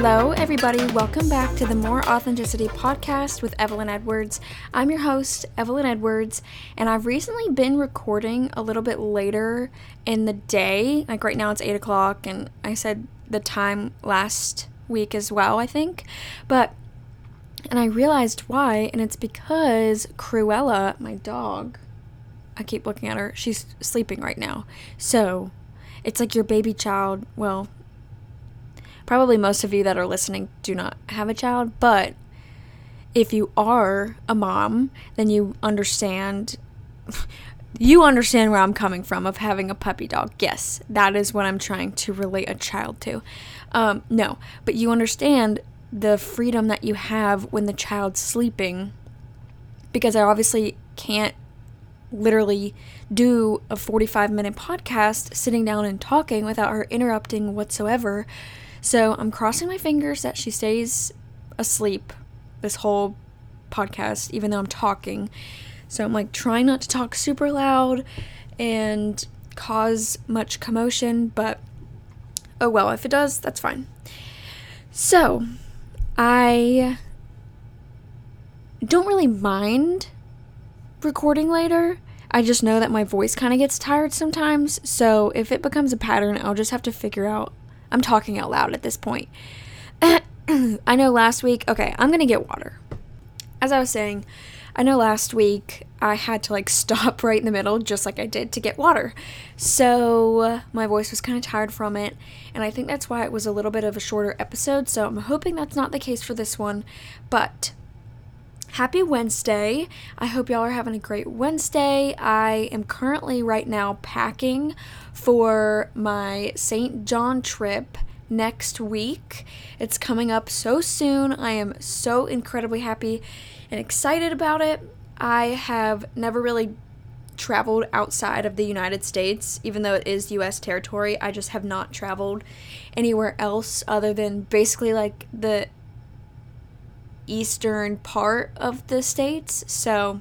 Hello, everybody. Welcome back to the More Authenticity podcast with Evelyn Edwards. I'm your host, Evelyn Edwards, and I've recently been recording a little bit later in the day. Like right now, it's 8 o'clock, and I said the time last week as well, I think. But, and I realized why, and it's because Cruella, my dog, I keep looking at her, she's sleeping right now. So, it's like your baby child. Well, probably most of you that are listening do not have a child, but if you are a mom, then you understand you understand where I'm coming from of having a puppy dog. Yes, that is what I'm trying to relate a child to. Um, no, but you understand the freedom that you have when the child's sleeping because I obviously can't literally do a 45 minute podcast sitting down and talking without her interrupting whatsoever. So I'm crossing my fingers that she stays asleep this whole podcast, even though I'm talking. So I'm like trying not to talk super loud and cause much commotion, but oh well, if it does, that's fine. So I don't really mind recording later. I just know that my voice kind of gets tired sometimes. So if it becomes a pattern, I'll just have to figure out I'm talking out loud at this point. I know last week, okay, I'm gonna get water. As I was saying, I know last week I had to like stop right in the middle, just like I did to get water. So my voice was kind of tired from it, and I think that's why it was a little bit of a shorter episode. So I'm hoping that's not the case for this one. But happy Wednesday. I hope y'all are having a great Wednesday. I am currently right now packing for my St. John trip next week. It's coming up so soon. I am so incredibly happy and excited about it. I have never really traveled outside of the United States, even though it is US territory. I just have not traveled anywhere else other than basically like the eastern part of the states. So,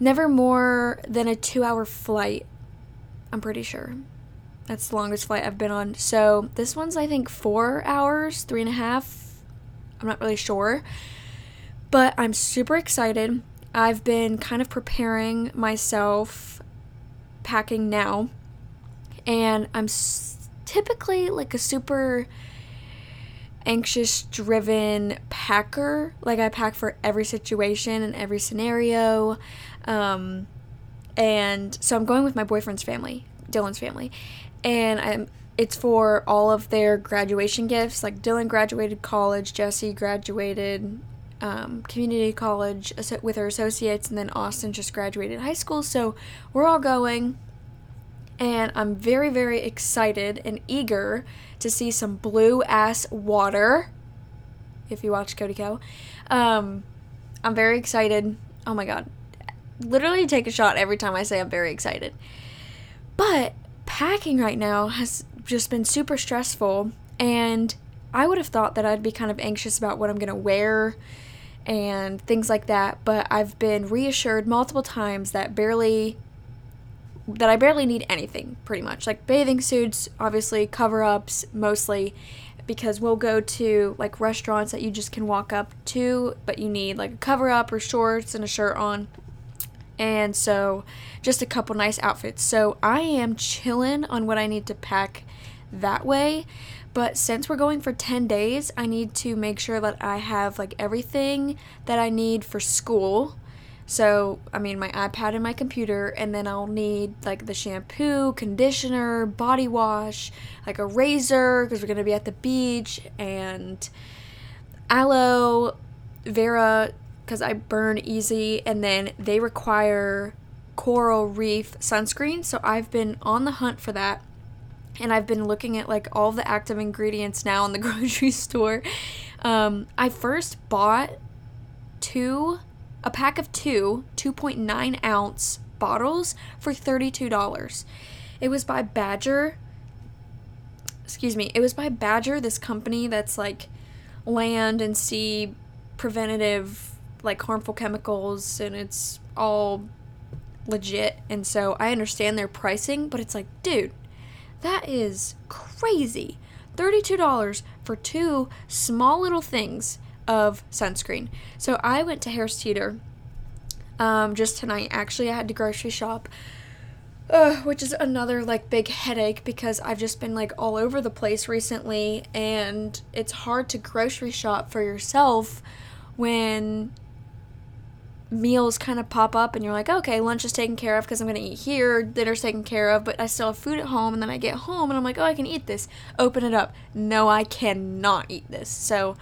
never more than a two hour flight I'm pretty sure. That's the longest flight I've been on. So this one's, I think, four hours, three and a half. I'm not really sure. But I'm super excited. I've been kind of preparing myself, packing now. And I'm s- typically like a super anxious driven packer. Like I pack for every situation and every scenario. Um, and so I'm going with my boyfriend's family, Dylan's family, and I'm it's for all of their graduation gifts. Like Dylan graduated college, Jesse graduated um, community college with her associates, and then Austin just graduated high school. So we're all going, and I'm very, very excited and eager to see some blue ass water. If you watch Cody Ko, um, I'm very excited. Oh my god, literally take a shot every time I say I'm very excited. But packing right now has just been super stressful, and I would have thought that I'd be kind of anxious about what I'm to wear and things like that, but I've been reassured multiple times that barely that I barely need anything pretty much. Like bathing suits, obviously, cover-ups mostly because we'll go to like restaurants that you just can walk up to, but you need like a cover up or shorts and a shirt on and so just a couple nice outfits. So I am chilling on what I need to pack that way. But since we're going for 10 days, I need to make sure that I have like everything that I need for school. So, I mean, my iPad and my computer, and then I'll need like the shampoo, conditioner, body wash, like a razor because we're going to be at the beach, and aloe vera because I burn easy, and then they require coral reef sunscreen. So I've been on the hunt for that. And I've been looking at like all the active ingredients now in the grocery store. Um, I first bought two, a pack of two 2.9 ounce bottles for $32. It was by Badger. Excuse me. It was by Badger, this company that's like land and sea preventative like harmful chemicals and it's all legit. And so I understand their pricing, but it's like, dude, that is crazy. $32 for two small little things of sunscreen. So I went to Harris Teeter um, just tonight. Actually, I had to grocery shop. Uh, which is another like big headache because I've just been like all over the place recently and it's hard to grocery shop for yourself when meals kind of pop up and you're like, okay, lunch is taken care of because I'm going to eat here, dinner's taken care of, but I still have food at home. And then I get home and I'm like, oh, I can eat this. Open it up. No, I cannot eat this. So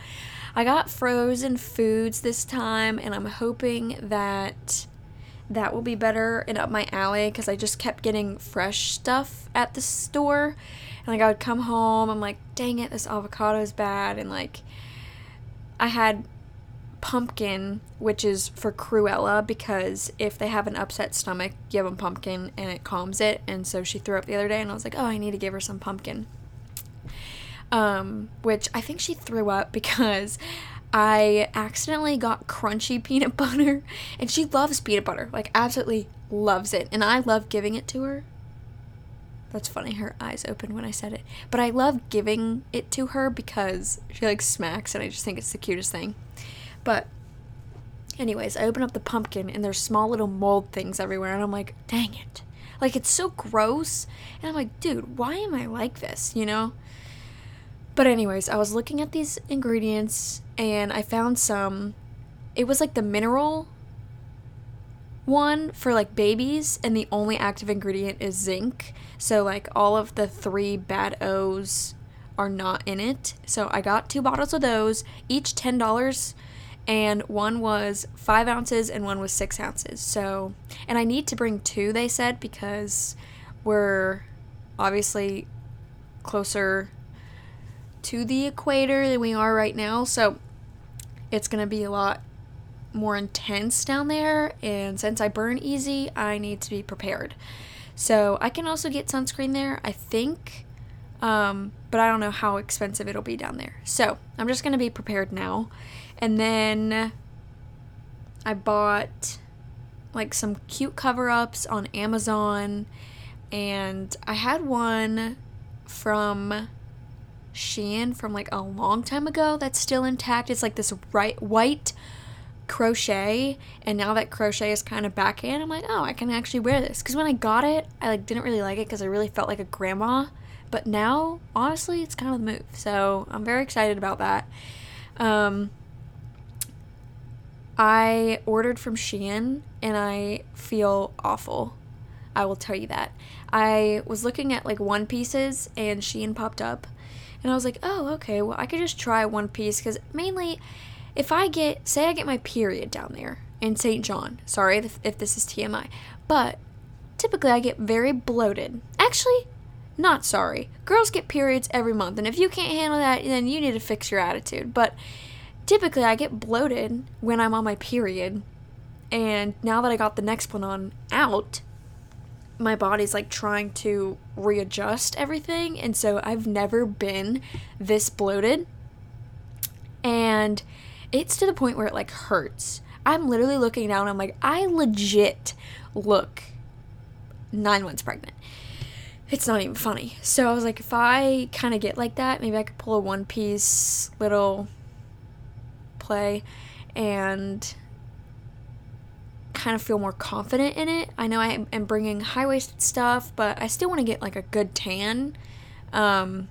I got frozen foods this time and I'm hoping that that will be better and up my alley because I just kept getting fresh stuff at the store. And like I would come home, I'm like, dang it, this avocado is bad. And like I had pumpkin, which is for Cruella, because if they have an upset stomach, give them pumpkin and it calms it. And so she threw up the other day, and I was like, oh, I need to give her some pumpkin. Um, which I think she threw up because I accidentally got crunchy peanut butter, and she loves peanut butter, like, absolutely loves it. And I love giving it to her. That's funny. Her eyes opened when I said it. But I love giving it to her because she like smacks and I just think it's the cutest thing. But anyways, I open up the pumpkin and there's small little mold things everywhere and I'm like, dang it. Like it's so gross. And I'm like, dude, why am I like this, you know? But anyways, I was looking at these ingredients and I found some it was like the mineral one for like babies and the only active ingredient is zinc. So like all of the three bad O's are not in it. So I got two bottles of those, each ten dollars and one was five ounces and one was six ounces. So, and I need to bring two, they said, because we're obviously closer to the equator than we are right now. So, it's going to be a lot more intense down there. And since I burn easy, I need to be prepared. So, I can also get sunscreen there, I think. Um, but I don't know how expensive it'll be down there. So, I'm just going to be prepared now. And then I bought like some cute cover ups on Amazon. And I had one from Shein from like a long time ago that's still intact. It's like this right white crochet and now that crochet is kind of back in i'm like oh i can actually wear this because when i got it i like didn't really like it because i really felt like a grandma but now honestly it's kind of the move so i'm very excited about that um, I ordered from Shein and I feel awful. I will tell you that. I was looking at like one pieces and Shein popped up and I was like, "Oh, okay. Well, I could just try one piece cuz mainly if I get say I get my period down there in St. John. Sorry if, if this is TMI. But typically I get very bloated. Actually, not sorry. Girls get periods every month and if you can't handle that, then you need to fix your attitude. But typically I get bloated when I'm on my period. And now that I got the Nexplanon out, my body's like trying to readjust everything. And so I've never been this bloated. And it's to the point where it like hurts. I'm literally looking down. I'm like, I legit look nine months pregnant. It's not even funny. So I was like, if I kind of get like that, maybe I could pull a one piece little play and kind of feel more confident in it. I know I am bringing high waisted stuff, but I still want to get like a good tan. Um,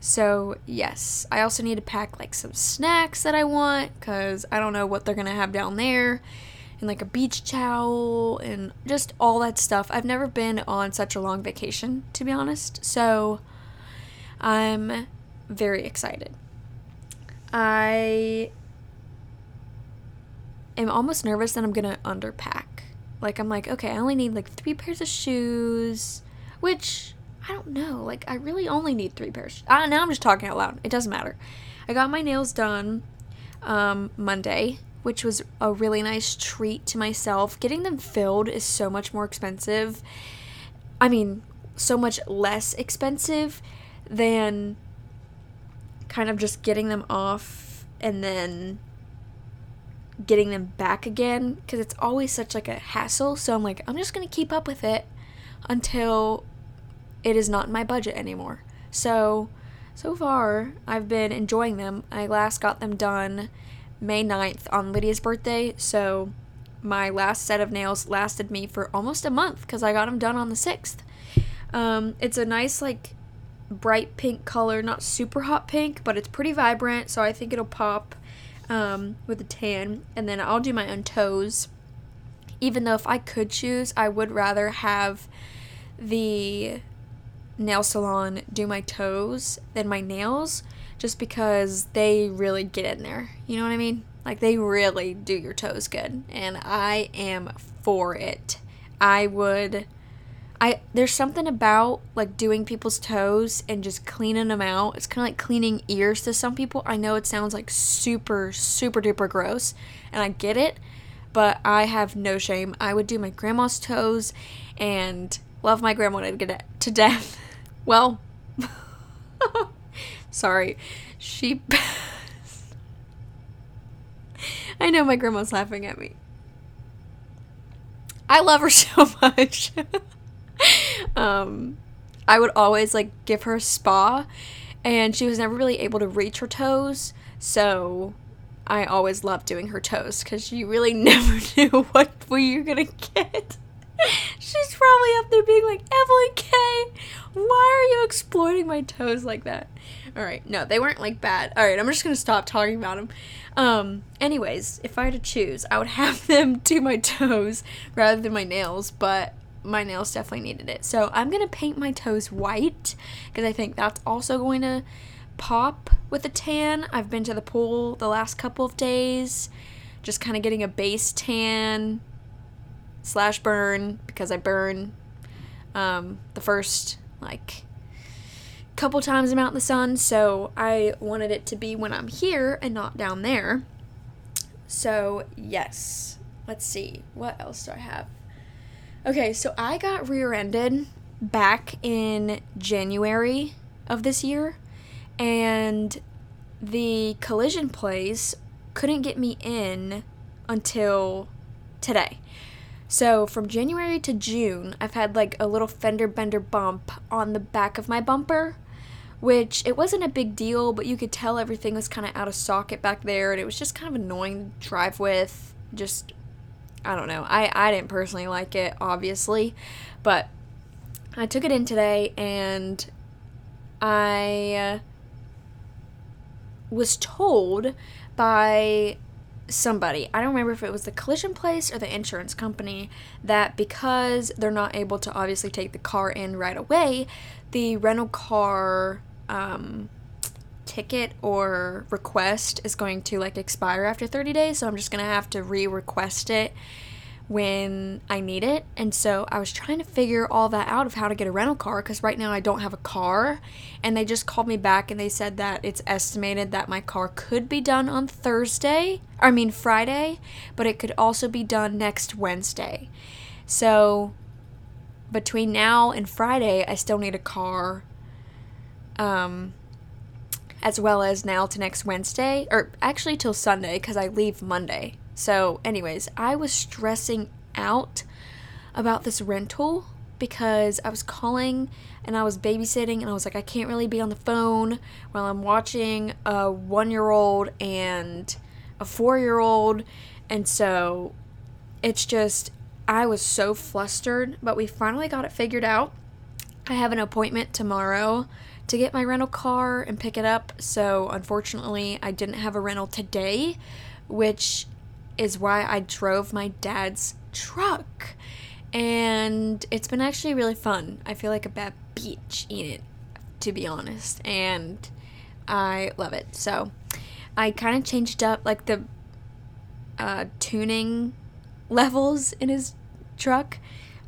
so, yes, I also need to pack like some snacks that I want because I don't know what they're going to have down there. And like a beach towel and just all that stuff. I've never been on such a long vacation, to be honest. So, I'm very excited. I am almost nervous that I'm gonna underpack. Like I'm like, okay, I only need like three pairs of shoes, which I don't know. Like I really only need three pairs. Uh, now I'm just talking out loud. It doesn't matter. I got my nails done um, Monday, which was a really nice treat to myself. Getting them filled is so much more expensive. I mean, so much less expensive than kind of just getting them off and then getting them back again because it's always such like a hassle. So I'm like, I'm just gonna keep up with it until it is not in my budget anymore. So so far, I've been enjoying them. I last got them done May 9th on Lydia's birthday, so my last set of nails lasted me for almost a month because I got them done on the 6th. Um, it's a nice, like, bright pink color, not super hot pink, but it's pretty vibrant, so I think it'll pop um, with a tan. And then I'll do my own toes. Even though if I could choose, I would rather have the nail salon do my toes than my nails just because they really get in there. You know what I mean? Like they really do your toes good and I am for it. I would I there's something about like doing people's toes and just cleaning them out. It's kind of like cleaning ears to some people. I know it sounds like super super duper gross and I get it, but I have no shame. I would do my grandma's toes and love my grandma to get to death. Well, sorry. She I know my grandma's laughing at me. I love her so much. um, I would always like give her a spa, and she was never really able to reach her toes. So I always loved doing her toes because you really never knew what you're gonna get. She's probably up there being like, Evelyn K, why are you exploiting my toes like that? All right, no, they weren't like bad. All right, I'm just gonna stop talking about them. Um, anyways, if I had to choose, I would have them do my toes rather than my nails, but my nails definitely needed it. So I'm gonna paint my toes white because I think that's also going to pop with a tan. I've been to the pool the last couple of days, just kind of getting a base tan slash burn because I burn um, the first like couple times I'm out in the sun. So I wanted it to be when I'm here and not down there. So yes, let's see what else do I have. Okay, so I got rear ended back in January of this year, and the collision place couldn't get me in until today. So from January to June, I've had like a little fender bender bump on the back of my bumper, which it wasn't a big deal, but you could tell everything was kind of out of socket back there, and it was just kind of annoying to drive with. Just I don't know. I, I didn't personally like it, obviously, but I took it in today and I was told by somebody, I don't remember if it was the collision place or the insurance company, that because they're not able to obviously take the car in right away, the rental car um, ticket or request is going to like expire after 30 days, so I'm just going to have to re-request it when I need it. And so I was trying to figure all that out of how to get a rental car because right now I don't have a car. And they just called me back and they said that it's estimated that my car could be done on Thursday, I mean Friday, but it could also be done next Wednesday. So between now and Friday, I still need a car. Um, as well as now to next Wednesday, or actually till Sunday because I leave Monday. So, anyways, I was stressing out about this rental because I was calling and I was babysitting and I was like, I can't really be on the phone while I'm watching a one year old and a four year old. And so it's just, I was so flustered, but we finally got it figured out. I have an appointment tomorrow to get my rental car and pick it up. So, unfortunately, I didn't have a rental today, which is why I drove my dad's truck. And it's been actually really fun. I feel like a bad beach in it, to be honest. And I love it. So, I kind of changed up like the uh, tuning levels in his truck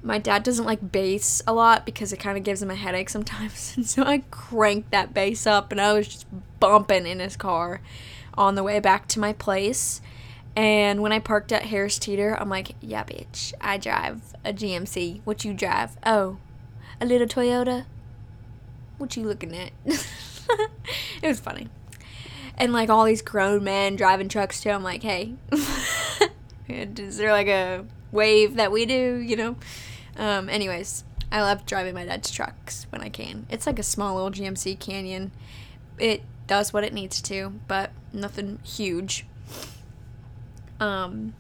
my dad doesn't like bass a lot because it kind of gives him a headache sometimes. And so I cranked that bass up and I was just bumping in his car on the way back to my place. And when I parked at Harris Teeter, I'm like, yeah, bitch, I drive a GMC. What you drive? Oh, a little Toyota? What you looking at? it was funny. And like all these grown men driving trucks too, I'm like, hey, is there like a wave that we do, you know? Um, anyways, I love driving my dad's trucks when I can. It's like a small little GMC Canyon, it does what it needs to, but nothing huge. Um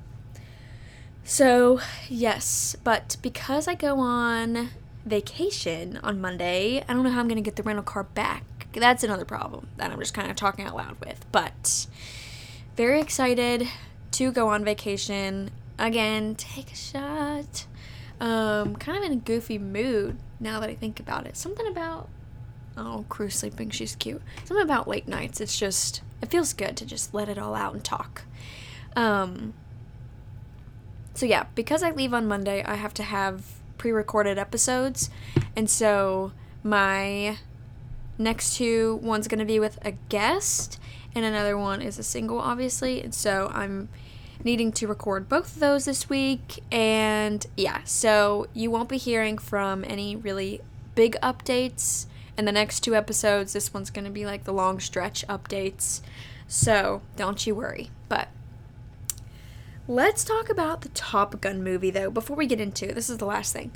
so, yes, but because I go on vacation on Monday, I don't know how I'm going to get the rental car back. That's another problem that I'm just kind of talking out loud with. But very excited to go on vacation again, take a shot. Um, kind of in a goofy mood now that I think about it. Something about oh, crew sleeping, she's cute. Something about late nights. It's just it feels good to just let it all out and talk. Um, so yeah, because I leave on Monday, I have to have pre-recorded episodes, and so my next two one's gonna be with a guest, and another one is a single, obviously. And so I'm needing to record both of those this week, and yeah, so you won't be hearing from any really big updates in the next two episodes. This one's gonna be like the long stretch updates, so don't you worry. But Let's talk about the Top Gun movie though before we get into it. This is the last thing.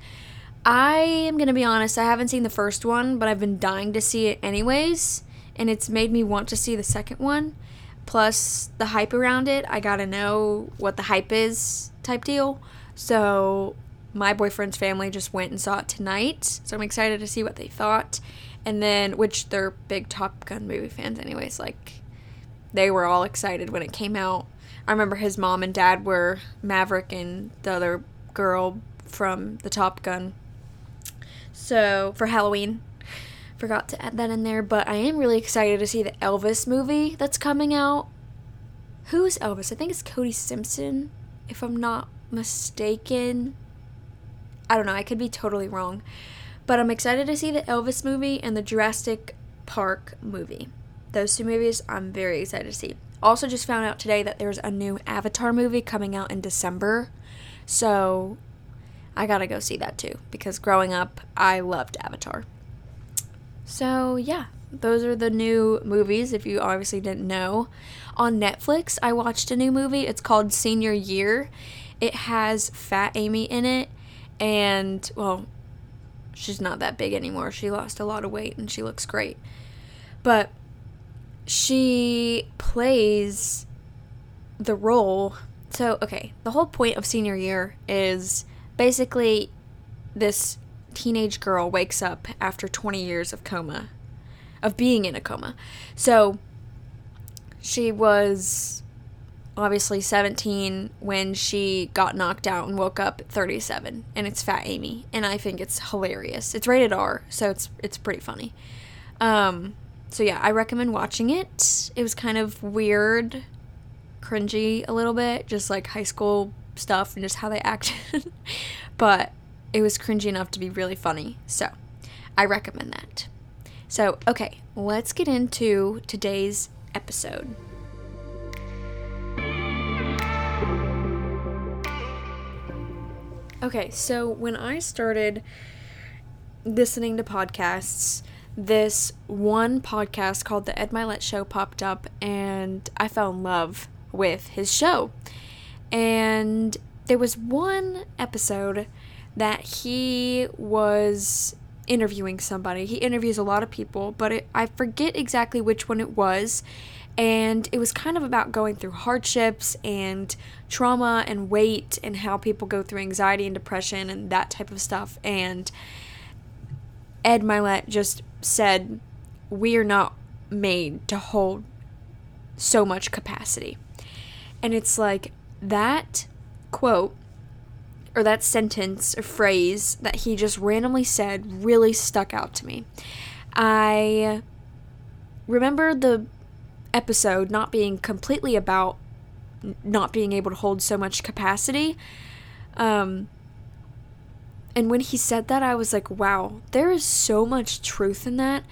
I am going to be honest, I haven't seen the first one, but I've been dying to see it anyways, and it's made me want to see the second one. Plus the hype around it, I got to know what the hype is type deal. So my boyfriend's family just went and saw it tonight, so I'm excited to see what they thought. And then which they're big Top Gun movie fans anyways, like they were all excited when it came out I remember his mom and dad were Maverick and the other girl from the Top Gun. So for Halloween, forgot to add that in there, but I am really excited to see the Elvis movie that's coming out. Who's Elvis? I think it's Cody Simpson, if I'm not mistaken. I don't know, I could be totally wrong. But I'm excited to see the Elvis movie and the Jurassic Park movie. Those two movies I'm very excited to see. Also, just found out today that there's a new Avatar movie coming out in December. So, I gotta go see that too because growing up, I loved Avatar. So, yeah, those are the new movies if you obviously didn't know. On Netflix, I watched a new movie. It's called Senior Year. It has Fat Amy in it, and well, she's not that big anymore. She lost a lot of weight and she looks great. But she plays the role. So, okay, the whole point of senior year is basically this teenage girl wakes up after 20 years of coma, of being in a coma. So, she was obviously 17 when she got knocked out and woke up at 37 and it's fat amy and i think it's hilarious it's rated r so it's it's pretty funny um so yeah, I recommend watching it. It was kind of weird, cringy a little bit, just like high school stuff and just how they acted. but it was cringy enough to be really funny. So I recommend that. So, okay, let's get into today's episode. Okay, so when I started listening to podcasts, this one podcast called The Ed Mylett Show popped up, and I fell in love with his show. And there was one episode that he was interviewing somebody. He interviews a lot of people, but it, I forget exactly which one it was. And it was kind of about going through hardships and trauma and weight and how people go through anxiety and depression and that type of stuff. And Ed Mylett just said, We are not made to hold so much capacity. And it's like that quote or that sentence or phrase that he just randomly said really stuck out to me. I remember the episode not being completely about not being able to hold so much capacity. Um, and when he said that, I was like, wow, there is so much truth in that.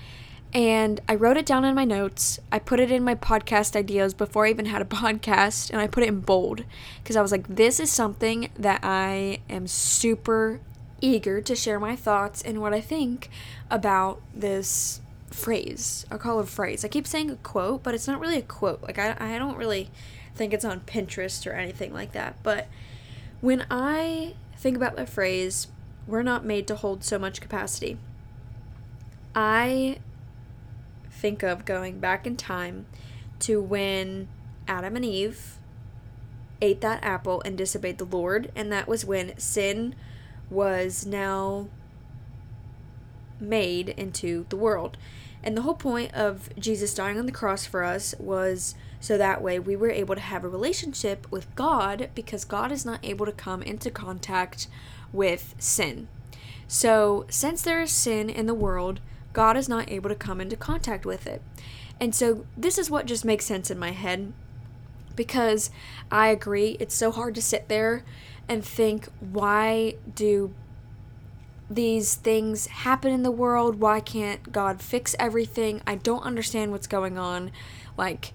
And I wrote it down in my notes. I put it in my podcast ideas before I even had a podcast, and I put it in bold because I was like, this is something that I am super eager to share my thoughts and what I think about this phrase. I'll call it a phrase. I keep saying a quote, but it's not really a quote. Like, I, I don't really think it's on Pinterest or anything like that. But when I think about the phrase, we're not made to hold so much capacity. I think of going back in time to when Adam and Eve ate that apple and disobeyed the Lord, and that was when sin was now made into the world. And the whole point of Jesus dying on the cross for us was so that way we were able to have a relationship with God because God is not able to come into contact with sin. So, since there is sin in the world, God is not able to come into contact with it. And so, this is what just makes sense in my head because I agree, it's so hard to sit there and think, why do these things happen in the world? Why can't God fix everything? I don't understand what's going on. Like,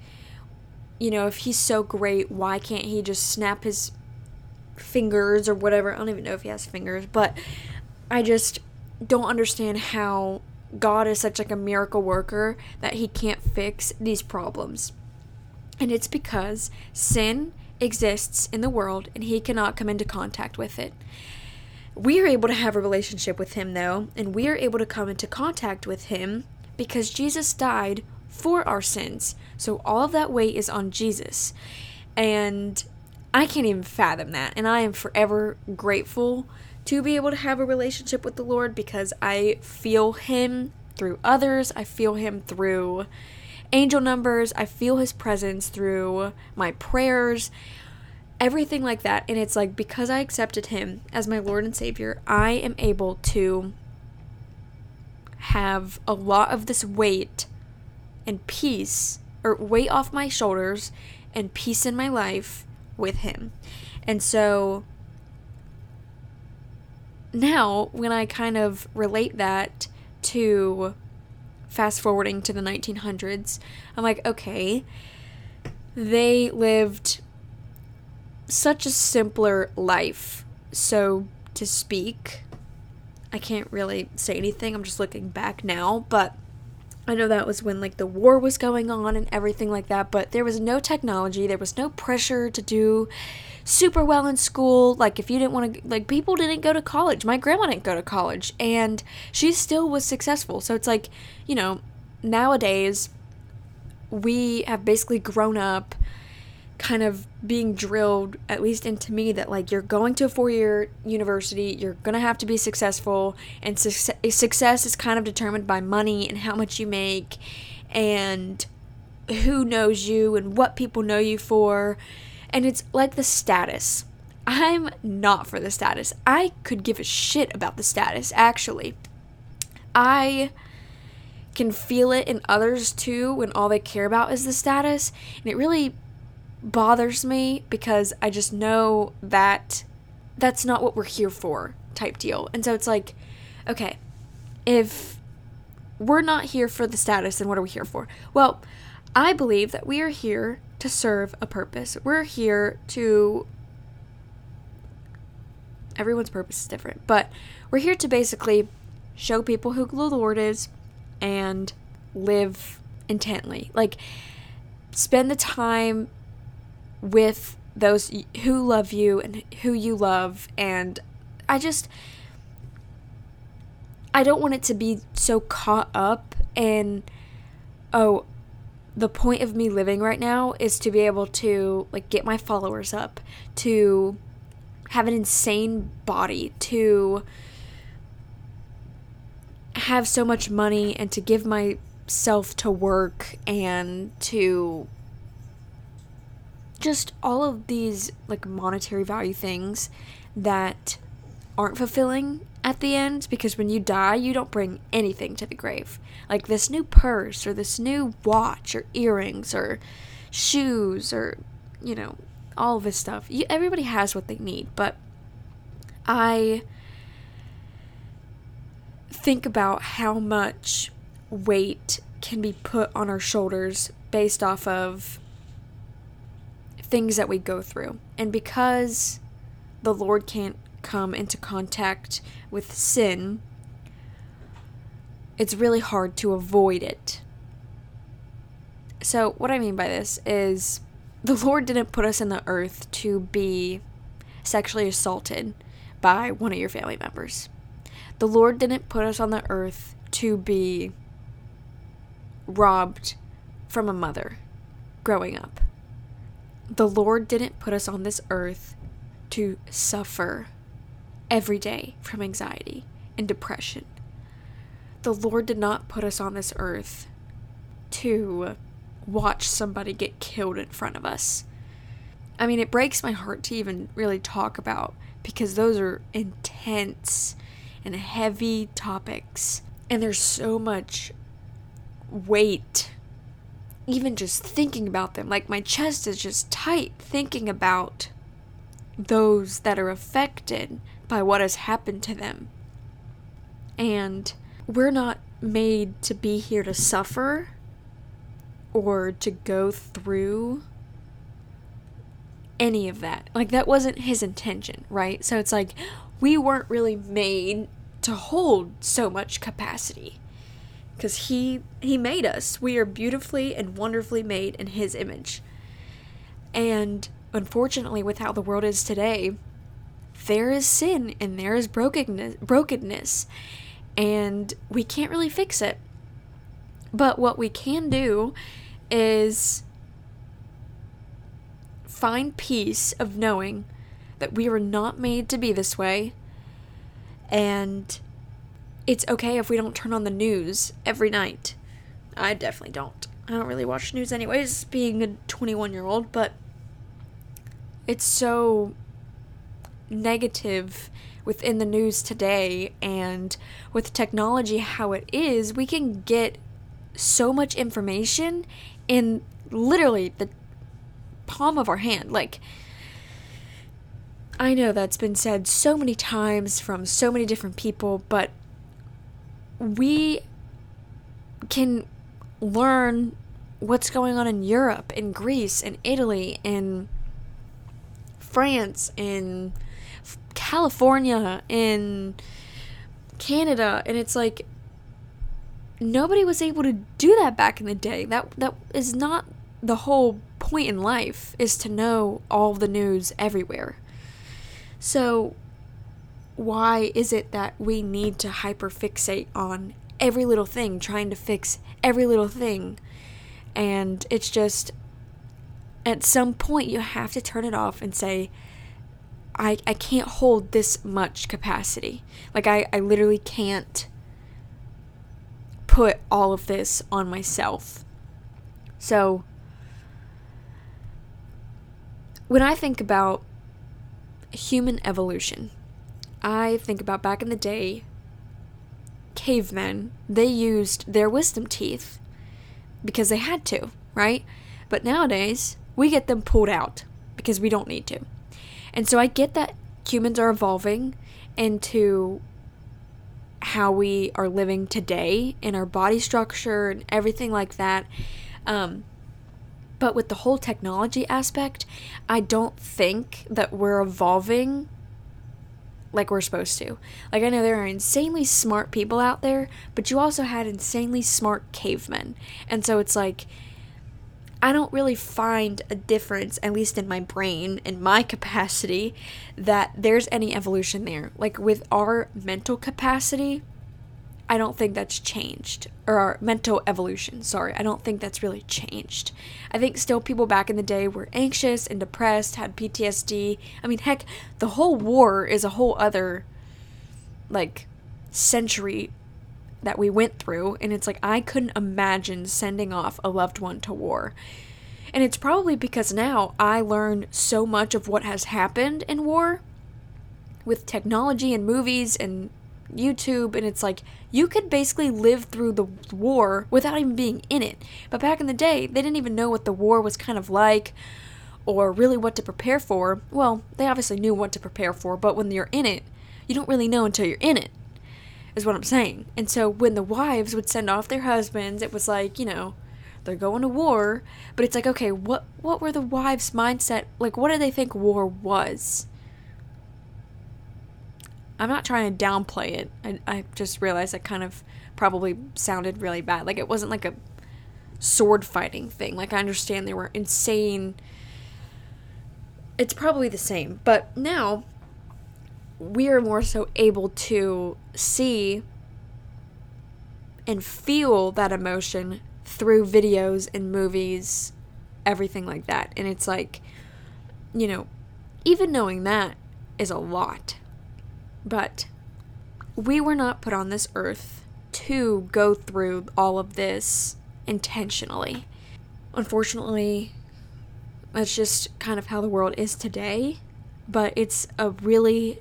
you know, if he's so great, why can't he just snap his fingers or whatever? I don't even know if he has fingers, but I just don't understand how God is such like a miracle worker that he can't fix these problems. And it's because sin exists in the world and he cannot come into contact with it. We are able to have a relationship with him though, and we are able to come into contact with him because Jesus died for our sins. So all of that weight is on Jesus. And I can't even fathom that. And I am forever grateful to be able to have a relationship with the Lord because I feel him through others. I feel him through angel numbers. I feel his presence through my prayers everything like that. And it's like because I accepted him as my Lord and Savior, I am able to have a lot of this weight and peace or weight off my shoulders and peace in my life with him. And so now when I kind of relate that to fast forwarding to the 1900s, I'm like, okay, they lived such a simpler life, so to speak. I can't really say anything. I'm just looking back now, but I know that was when like the war was going on and everything like that, but there was no technology, there was no pressure to do super well in school. Like if you didn't want to like people didn't go to college. My grandma didn't go to college and she still was successful. So it's like, you know, nowadays we have basically grown up kind of being drilled at least into me that like you're going to a four-year university you're to have to be successful and su- success is kind of determined by money and how much you make and who knows you and what people know you for and it's like the status i'm not for the status i could give a shit about the status actually i can feel it in others too when all they care about is the status and it really bothers me because I just know that that's not what we're here for type deal. And so it's like, okay, if we're not here for the status, then what are we here for? Well, I believe that we are here to serve a purpose. We're here to. Everyone's purpose is different, but we're here to basically show people who the Lord is and live intently. Like, spend the time with those who love you and who you love and I just I don't want it to be so caught up in oh the point of me living right now is to be able to like get my followers up to have an insane body to have so much money and to give myself to work and to just all of these like monetary value things that aren't fulfilling at the end because when you die, you don't bring anything to the grave. Like this new purse or this new watch or earrings or shoes or, you know, all of this stuff. You, everybody has what they need, but I think about how much weight can be put on our shoulders based off of things that we go through. And because the Lord can't come into contact with sin, it's really hard to avoid it. So, what I mean by this is the Lord didn't put us in the earth to be sexually assaulted by one of your family members. The Lord didn't put us on the earth to be robbed from a mother growing up. The Lord didn't put us on this earth to suffer every day from anxiety and depression. The Lord did not put us on this earth to watch somebody get killed in front of us. I mean, it breaks my heart to even really talk about because those are intense and heavy topics. And there's so much weight, even just thinking about them. Like, my chest is just tight thinking about those that are affected by what has happened to them. And we're not made to be here to suffer or to go through any of that. Like, that wasn't his intention, right? So it's like we weren't really made to hold so much capacity because he he made us we are beautifully and wonderfully made in his image and unfortunately with how the world is today there is sin and there is brokenness brokenness and we can't really fix it but what we can do is find peace of knowing that we were not made to be this way and it's okay if we don't turn on the news every night. I definitely don't. I don't really watch news anyways, being a 21 year old, but it's so negative within the news today and with technology how it is, we can get so much information in literally the palm of our hand. Like I know that's been said so many times from so many different people, but we can learn what's going on in Europe, in Greece, in Italy, in France, in California, in Canada, and it's like nobody was able to do that back in the day. That that is not the whole point in life is to know all the news everywhere. So, why is it that we need to hyperfixate on every little thing, trying to fix every little thing? And it's just, at some point, you have to turn it off and say, I, I can't hold this much capacity. Like, I, I literally can't put all of this on myself. So, when I think about human evolution. I think about back in the day, cavemen, they used their wisdom teeth because they had to, right? But nowadays, we get them pulled out because we don't need to. And so I get that humans are evolving into how we are living today in our body structure and everything like that. Um, but with the whole technology aspect, I don't think that we're evolving like we're supposed to. Like, I know there are insanely smart people out there, but you also had insanely smart cavemen. And so it's like, I don't really find a difference, at least in my brain, in my capacity, that there's any evolution there. Like, with our mental capacity, I don't think that's changed. Or our mental evolution, sorry. I don't think that's really changed. I think still people back in the day were anxious and depressed, had PTSD. I mean, heck, the whole war is a whole other, like, century that we went through. And it's like, I couldn't imagine sending off a loved one to war. And it's probably because now I learn so much of what has happened in war with technology and movies and YouTube, and it's like you could basically live through the war without even being in it. But back in the day, they didn't even know what the war was kind of like or really what to prepare for. Well, they obviously knew what to prepare for, but when you're in it, you don't really know until you're in it, is what I'm saying. And so when the wives would send off their husbands, it was like, you know, they're going to war, but it's like, okay, what what were the wives' mindset? Like what did they think war was? I'm not trying to downplay it. I, I just realized I kind of probably sounded really bad. Like it wasn't like a sword fighting thing. Like I understand they were insane. It's probably the same, but now we are more so able to see and feel that emotion through videos and movies, everything like that. And it's like, you know, even knowing that is a lot. But we were not put on this earth to go through all of this intentionally. Unfortunately, that's just kind of how the world is today, but it's a really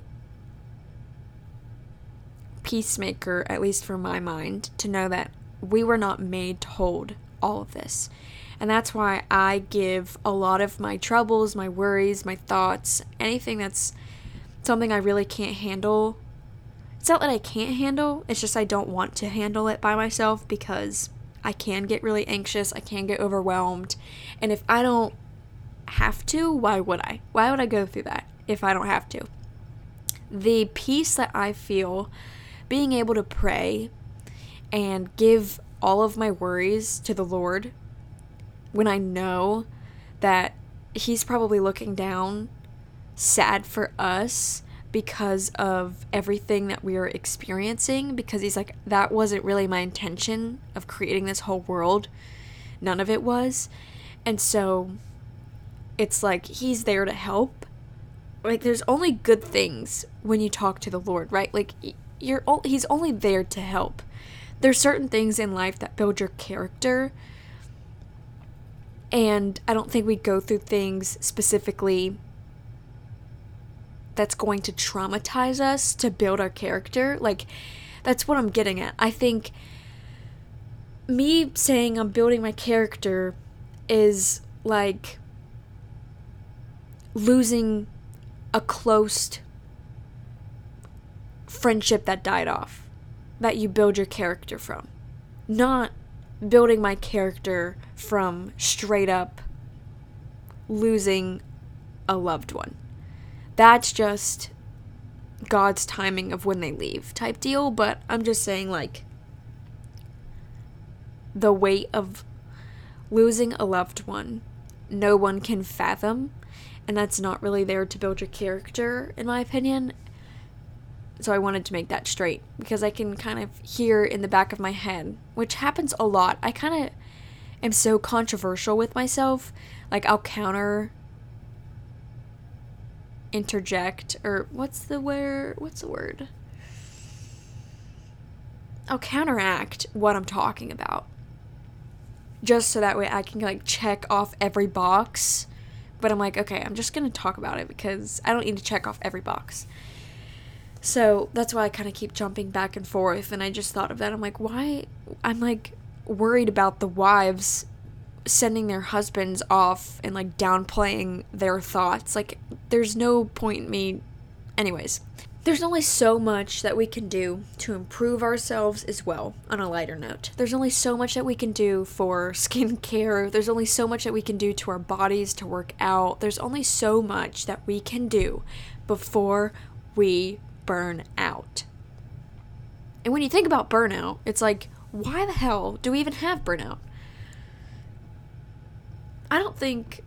peacemaker, at least for my mind, to know that we were not made to hold all of this. And that's why I give a lot of my troubles, my worries, my thoughts, anything that's something I really can't handle. It's not that I can't handle, it's just I don't want to handle it by myself because I can get really anxious, I can get overwhelmed. And if I don't have to, why would I? Why would I go through that if I don't have to? The peace that I feel being able to pray and give all of my worries to the Lord when I know that He's probably looking down sad for us because of everything that we are experiencing because he's like that wasn't really my intention of creating this whole world. None of it was. And so it's like he's there to help. Like there's only good things when you talk to the lord right? Like you're he's only there to help. There's certain things in life that build your character. And I don't think we go through things specifically that's going to traumatize us to build our character. Like that's what I'm getting at. I think me saying I'm building my character is like losing a close friendship that died off that you build your character from. Not building my character from straight up losing a loved one. That's just God's timing of when they leave type deal, but I'm just saying, like, the weight of losing a loved one, no one can fathom, and that's not really there to build your character, in my opinion. So I wanted to make that straight because I can kind of hear in the back of my head, which happens a lot. I kind of am so controversial with myself. Like I'll counter interject or what's the word what's the word? I'll counteract what I'm talking about. Just so that way I can like check off every box. But I'm like, okay, I'm just going to talk about it because I don't need to check off every box. So that's why I kind of keep jumping back and forth. And I just thought of that. I'm like, why? I'm like worried about the wives sending their husbands off and like downplaying their thoughts. Like, there's no point in me. Anyways, there's only so much that we can do to improve ourselves as well, on a lighter note. There's only so much that we can do for skincare. There's only so much that we can do to our bodies to work out. There's only so much that we can do before we burn out. And when you think about burnout, it's like, why the hell do we even have burnout? I don't think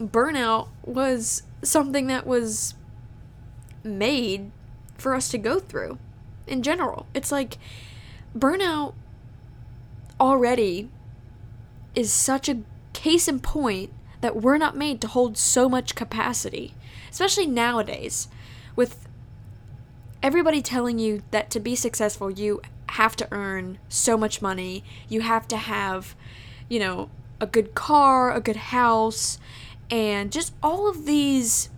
burnout was something that was made for us to go through in general. It's like burnout already is such a case in point that we're not made to hold so much capacity, especially nowadays with everybody telling you that to be successful, you have to earn so much money. You have to have, you know, a good car, a good house, and just all of these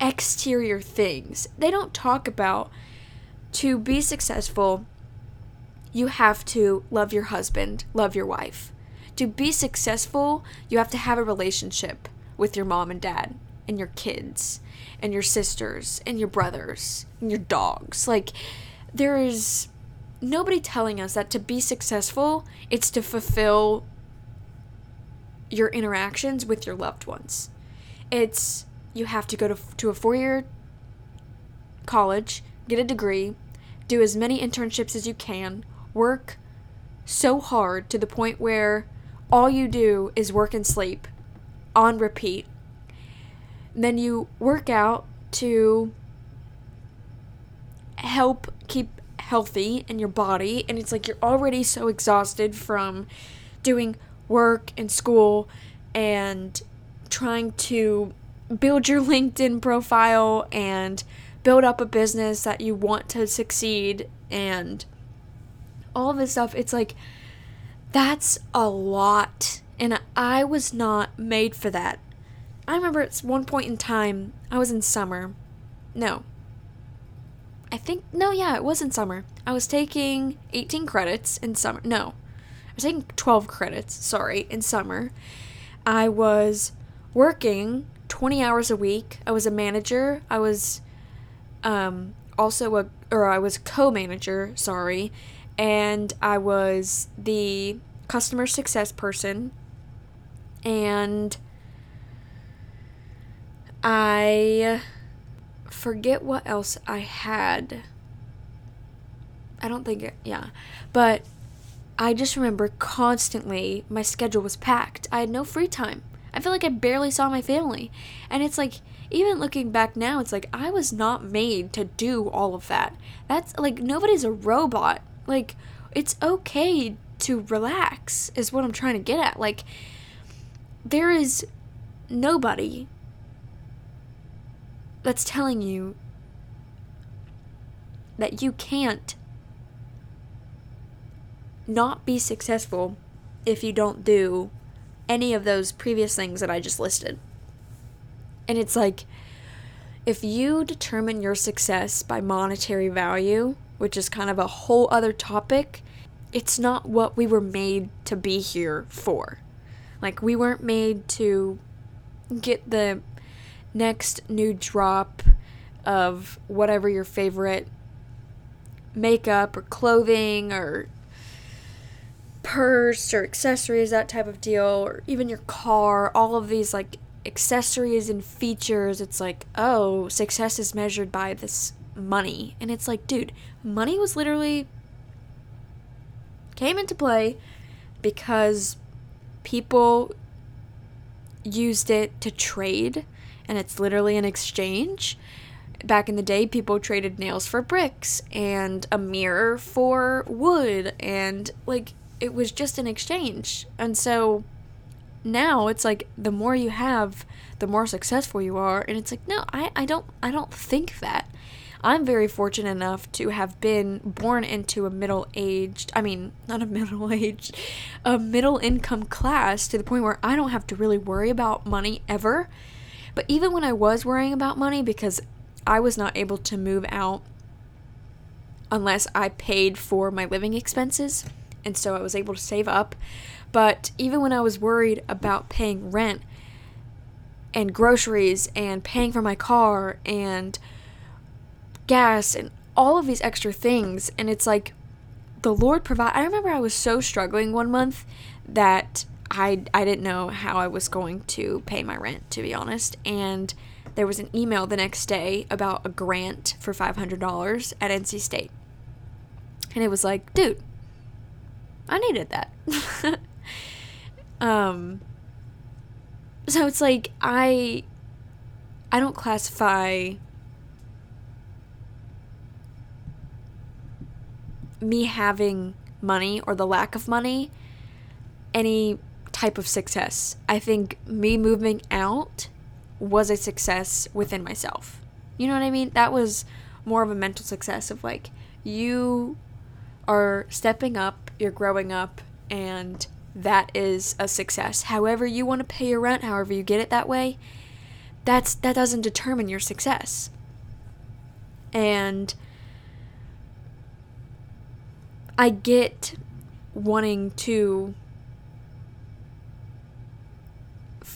exterior things. They don't talk about to be successful, you have to love your husband, love your wife. To be successful, you have to have a relationship with your mom and dad and your kids and your sisters and your brothers and your dogs. Like, there is nobody telling us that to be successful, it's to fulfill your interactions with your loved ones. It's you have to go to, to a four year college, get a degree, do as many internships as you can, work so hard to the point where all you do is work and sleep on repeat then you work out to help keep healthy in your body and it's like you're already so exhausted from doing work and school and trying to build your LinkedIn profile and build up a business that you want to succeed and all this stuff it's like that's a lot and I was not made for that. I remember at one point in time I was in summer. No. I think no, yeah, it was in summer. I was taking 18 credits in summer. No. I was taking 12 credits, sorry, in summer. I was working 20 hours a week. I was a manager. I was um, also a, or I was co-manager, sorry, and I was the customer success person, and I forget what else I had. I don't think it, yeah, but I just remember constantly my schedule was packed. I had no free time. I feel like I barely saw my family. And it's like, even looking back now, it's like I was not made to do all of that. That's like nobody's a robot. Like, it's okay to relax, is what I'm trying to get at. Like, there is nobody that's telling you that you can't not be successful if you don't do any of those previous things that I just listed. And it's like, if you determine your success by monetary value, which is kind of a whole other topic, it's not what we were made to be here for. Like, we weren't made to get the next new drop of whatever your favorite makeup or clothing or purse or accessories, that type of deal, or even your car, all of these like accessories and features. It's like, oh, success is measured by this money. And it's like, dude, money was literally came into play because people used it to trade and it's literally an exchange. Back in the day, people traded nails for bricks and a mirror for wood and like it was just an exchange. And so now it's like the more you have, the more successful you are. And it's like, no, I, I don't I don't think that. I'm very fortunate enough to have been born into a middle aged, I mean, not a middle aged, a middle income class to the point where I don't have to really worry about money ever. But even when I was worrying about money, because I was not able to move out unless I paid for my living expenses, and so I was able to save up. But even when I was worried about paying rent and groceries and paying for my car and gas and all of these extra things, and it's like the Lord provide. I remember I was so struggling one month that I I didn't know how I was going to pay my rent, to be honest, and there was an email the next day about a grant for $500 at NC State. And it was like, dude, I needed that. um so it's like I I don't classify me having money or the lack of money any type of success. I think me moving out was a success within myself. You know what I mean? That was more of a mental success of like you are stepping up, you're growing up, and that is a success. However you want to pay your rent, however you get it that way, that's that doesn't determine your success. And I get wanting to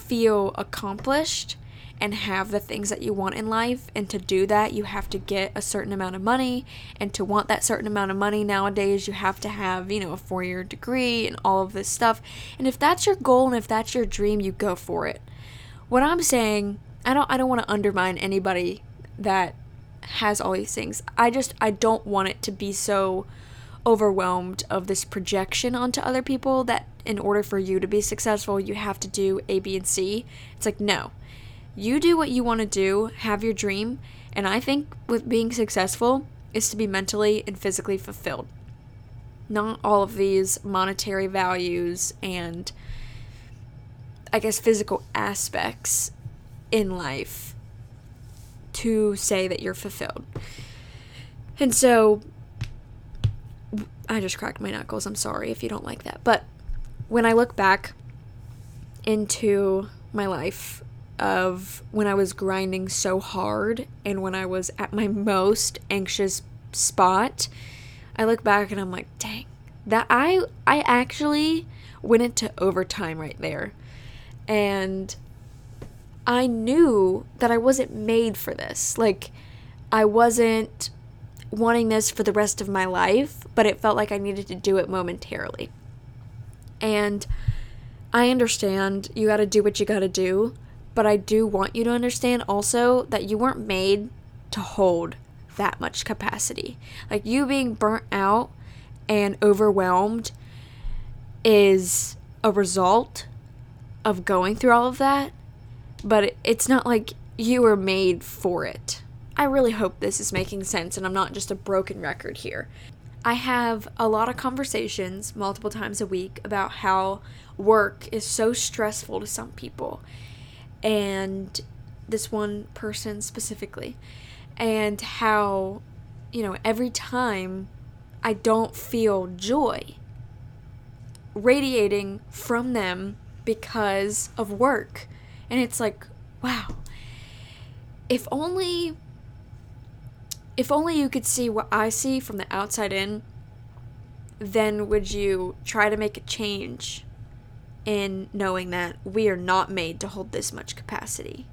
feel accomplished and have the things that you want in life. And to do that, you have to get a certain amount of money. And to want that certain amount of money nowadays, you have to have, you know, a four year degree and all of this stuff. And if that's your goal and if that's your dream, you go for it. What I'm saying, I don't I don't want to undermine anybody that has all these things. I just I don't want it to be so overwhelmed of this projection onto other people that in order for you to be successful, you have to do A, B, and C. It's like, no. You do what you want to do, have your dream, and I think with being successful, is to be mentally and physically fulfilled. Not all of these monetary values and, I guess, physical aspects in life to say that you're fulfilled. And so, I just cracked my knuckles. I'm sorry if you don't like that. But when I look back into my life of when I was grinding so hard and when I was at my most anxious spot, I look back and I'm like, dang, that I I actually went into overtime right there. And I knew that I wasn't made for this. Like I wasn't wanting this for the rest of my life, but it felt like I needed to do it momentarily. And I understand you got to do what you got to do, but I do want you to understand also that you weren't made to hold that much capacity. Like you being burnt out and overwhelmed is a result of going through all of that, but it's not like you were made for it. I really hope this is making sense and I'm not just a broken record here. I have a lot of conversations multiple times a week about how work is so stressful to some people and this one person specifically, and how, you know, every time I don't feel joy radiating from them because of work. And it's like, wow, if only if only you could see what I see from the outside in, then would you try to make a change in knowing that we are not made to hold this much capacity.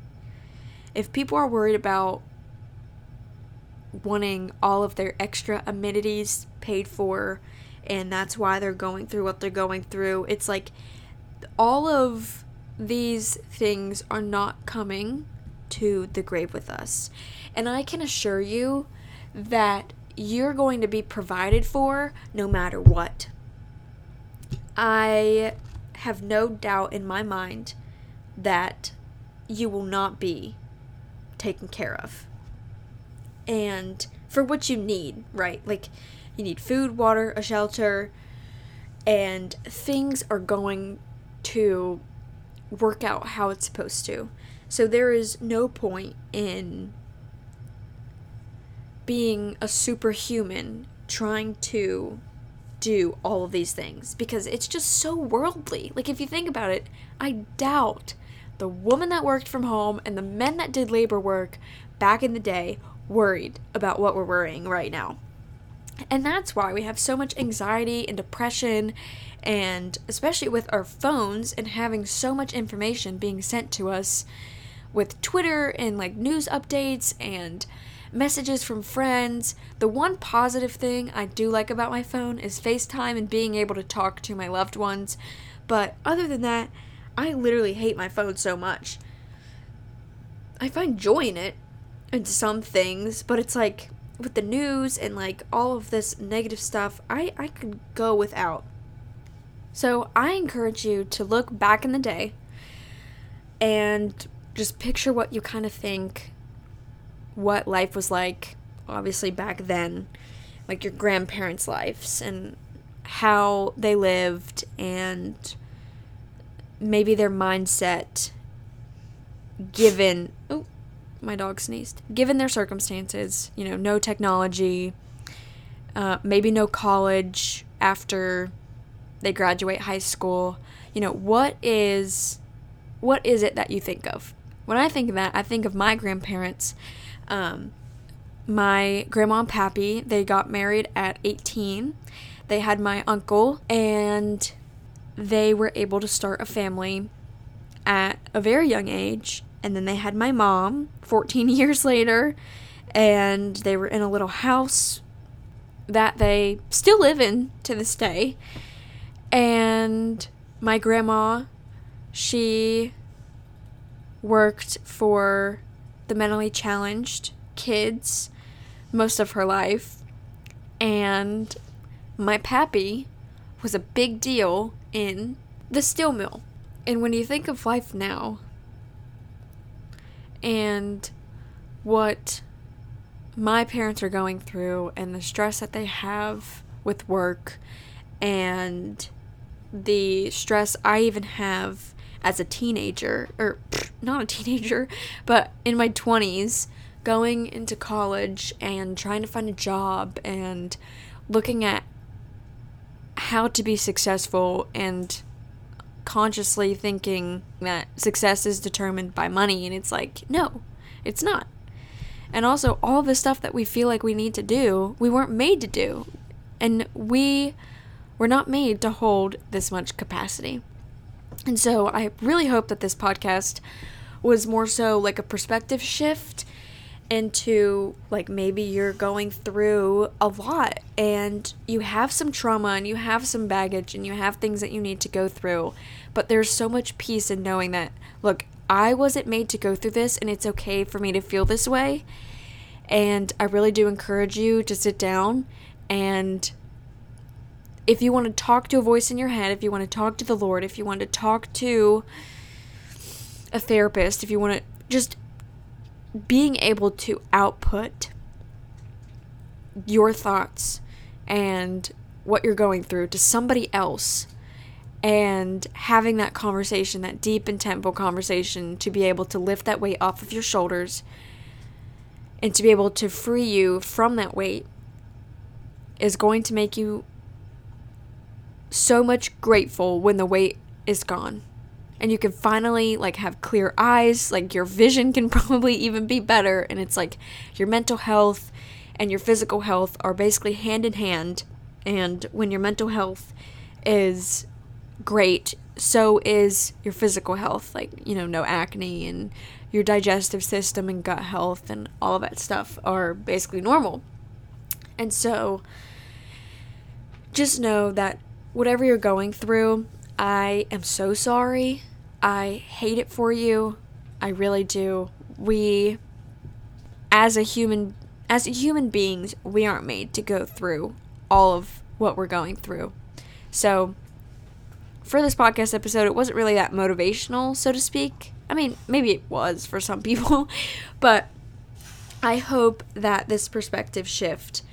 If people are worried about wanting all of their extra amenities paid for, and that's why they're going through what they're going through, it's like all of these things are not coming to the grave with us. And I can assure you that you're going to be provided for no matter what. I have no doubt in my mind that you will not be taken care of. And for what you need, right? Like you need food, water, a shelter, and things are going to work out how it's supposed to. So there is no point in being a superhuman trying to do all of these things because it's just so worldly. Like, if you think about it, I doubt the woman that worked from home and the men that did labor work back in the day worried about what we're worrying right now. And that's why we have so much anxiety and depression, and especially with our phones and having so much information being sent to us with Twitter and like news updates and messages from friends. The one positive thing I do like about my phone is FaceTime and being able to talk to my loved ones. But other than that, I literally hate my phone so much. I find joy in it in some things, but it's like with the news and like all of this negative stuff, I, I could go without. So I encourage you to look back in the day and just picture what you kind of think what life was like, obviously back then, like your grandparents' lives and how they lived and maybe their mindset given oh my dog sneezed. Given their circumstances you know no technology uh, maybe no college after they graduate high school. You know what is what is it that you think of? When i think of that i think of my grandparents um, my grandma and pappy, they got married at 18. They had my uncle, and they were able to start a family at a very young age. And then they had my mom 14 years later, and they were in a little house that they still live in to this day. And my grandma, she worked for the mentally challenged kids most of her life. And my pappy was a big deal in the steel mill. And when you think of life now and what my parents are going through and the stress that they have with work and the stress I even have as a teenager, or not a teenager, but in my 20s, going into college and trying to find a job and looking at how to be successful and consciously thinking that success is determined by money. And it's like, no, it's not. And also, all the stuff that we feel like we need to do, we weren't made to do. And we were not made to hold this much capacity. And so, I really hope that this podcast was more so like a perspective shift into like maybe you're going through a lot and you have some trauma and you have some baggage and you have things that you need to go through. But there's so much peace in knowing that, look, I wasn't made to go through this and it's okay for me to feel this way. And I really do encourage you to sit down and if you want to talk to a voice in your head, if you want to talk to the Lord, if you want to talk to a therapist, if you want to just being able to output your thoughts and what you're going through to somebody else and having that conversation, that deep, and intentful conversation, to be able to lift that weight off of your shoulders and to be able to free you from that weight is going to make you so much grateful when the weight is gone. And you can finally like have clear eyes like your vision can probably even be better. And it's like your mental health and your physical health are basically hand in hand. And when your mental health is great so is your physical health. Like you know no acne and your digestive system and gut health and all of that stuff are basically normal. And so just know that whatever you're going through I am so sorry. I hate it for you. I really do. We as a human as human beings, we aren't made to go through all of what we're going through. So, for this podcast episode, it wasn't really that motivational, so to speak. I mean, maybe it was for some people, but I hope that this perspective shift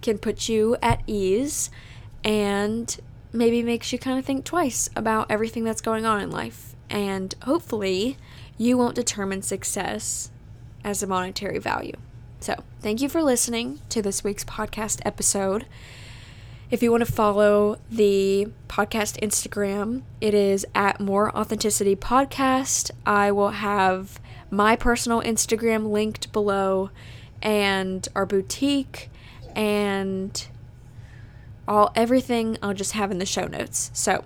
can put you at ease and maybe makes you kind of think twice about everything that's going on in life. And hopefully, you won't determine success as a monetary value. So, thank you for listening to this week's podcast episode. If you want to follow the podcast Instagram, it is at More Authenticity Podcast. I will have my personal Instagram linked below and our boutique and all everything I'll just have in the show notes. So,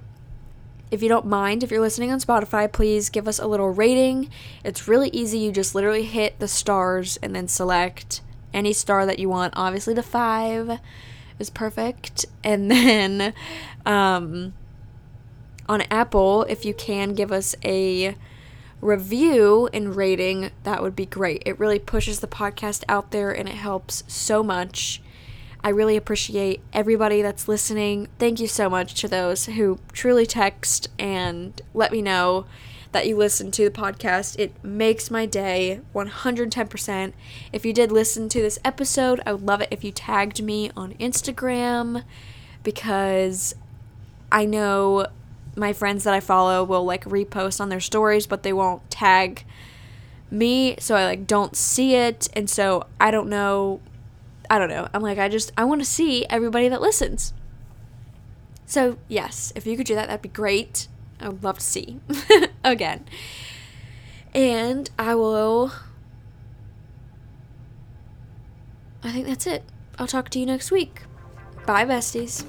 if you don't mind, if you're listening on Spotify, please give us a little rating. It's really easy. You just literally hit the stars and then select any star that you want. Obviously, the five is perfect. And then um, on Apple, if you can give us a review and rating, that would be great. It really pushes the podcast out there and it helps so much. I really appreciate everybody that's listening. Thank you so much to those who truly text and let me know that you listen to the podcast. It makes my day 110%. If you did listen to this episode, I would love it if you tagged me on Instagram because I know my friends that I follow will like repost on their stories, but they won't tag me, so I like don't see it, and so I don't know I don't know. I'm like, I just, I want to see everybody that listens. So, yes, if you could do that, that'd be great. I would love to see again. And I will. I think that's it. I'll talk to you next week. Bye, besties.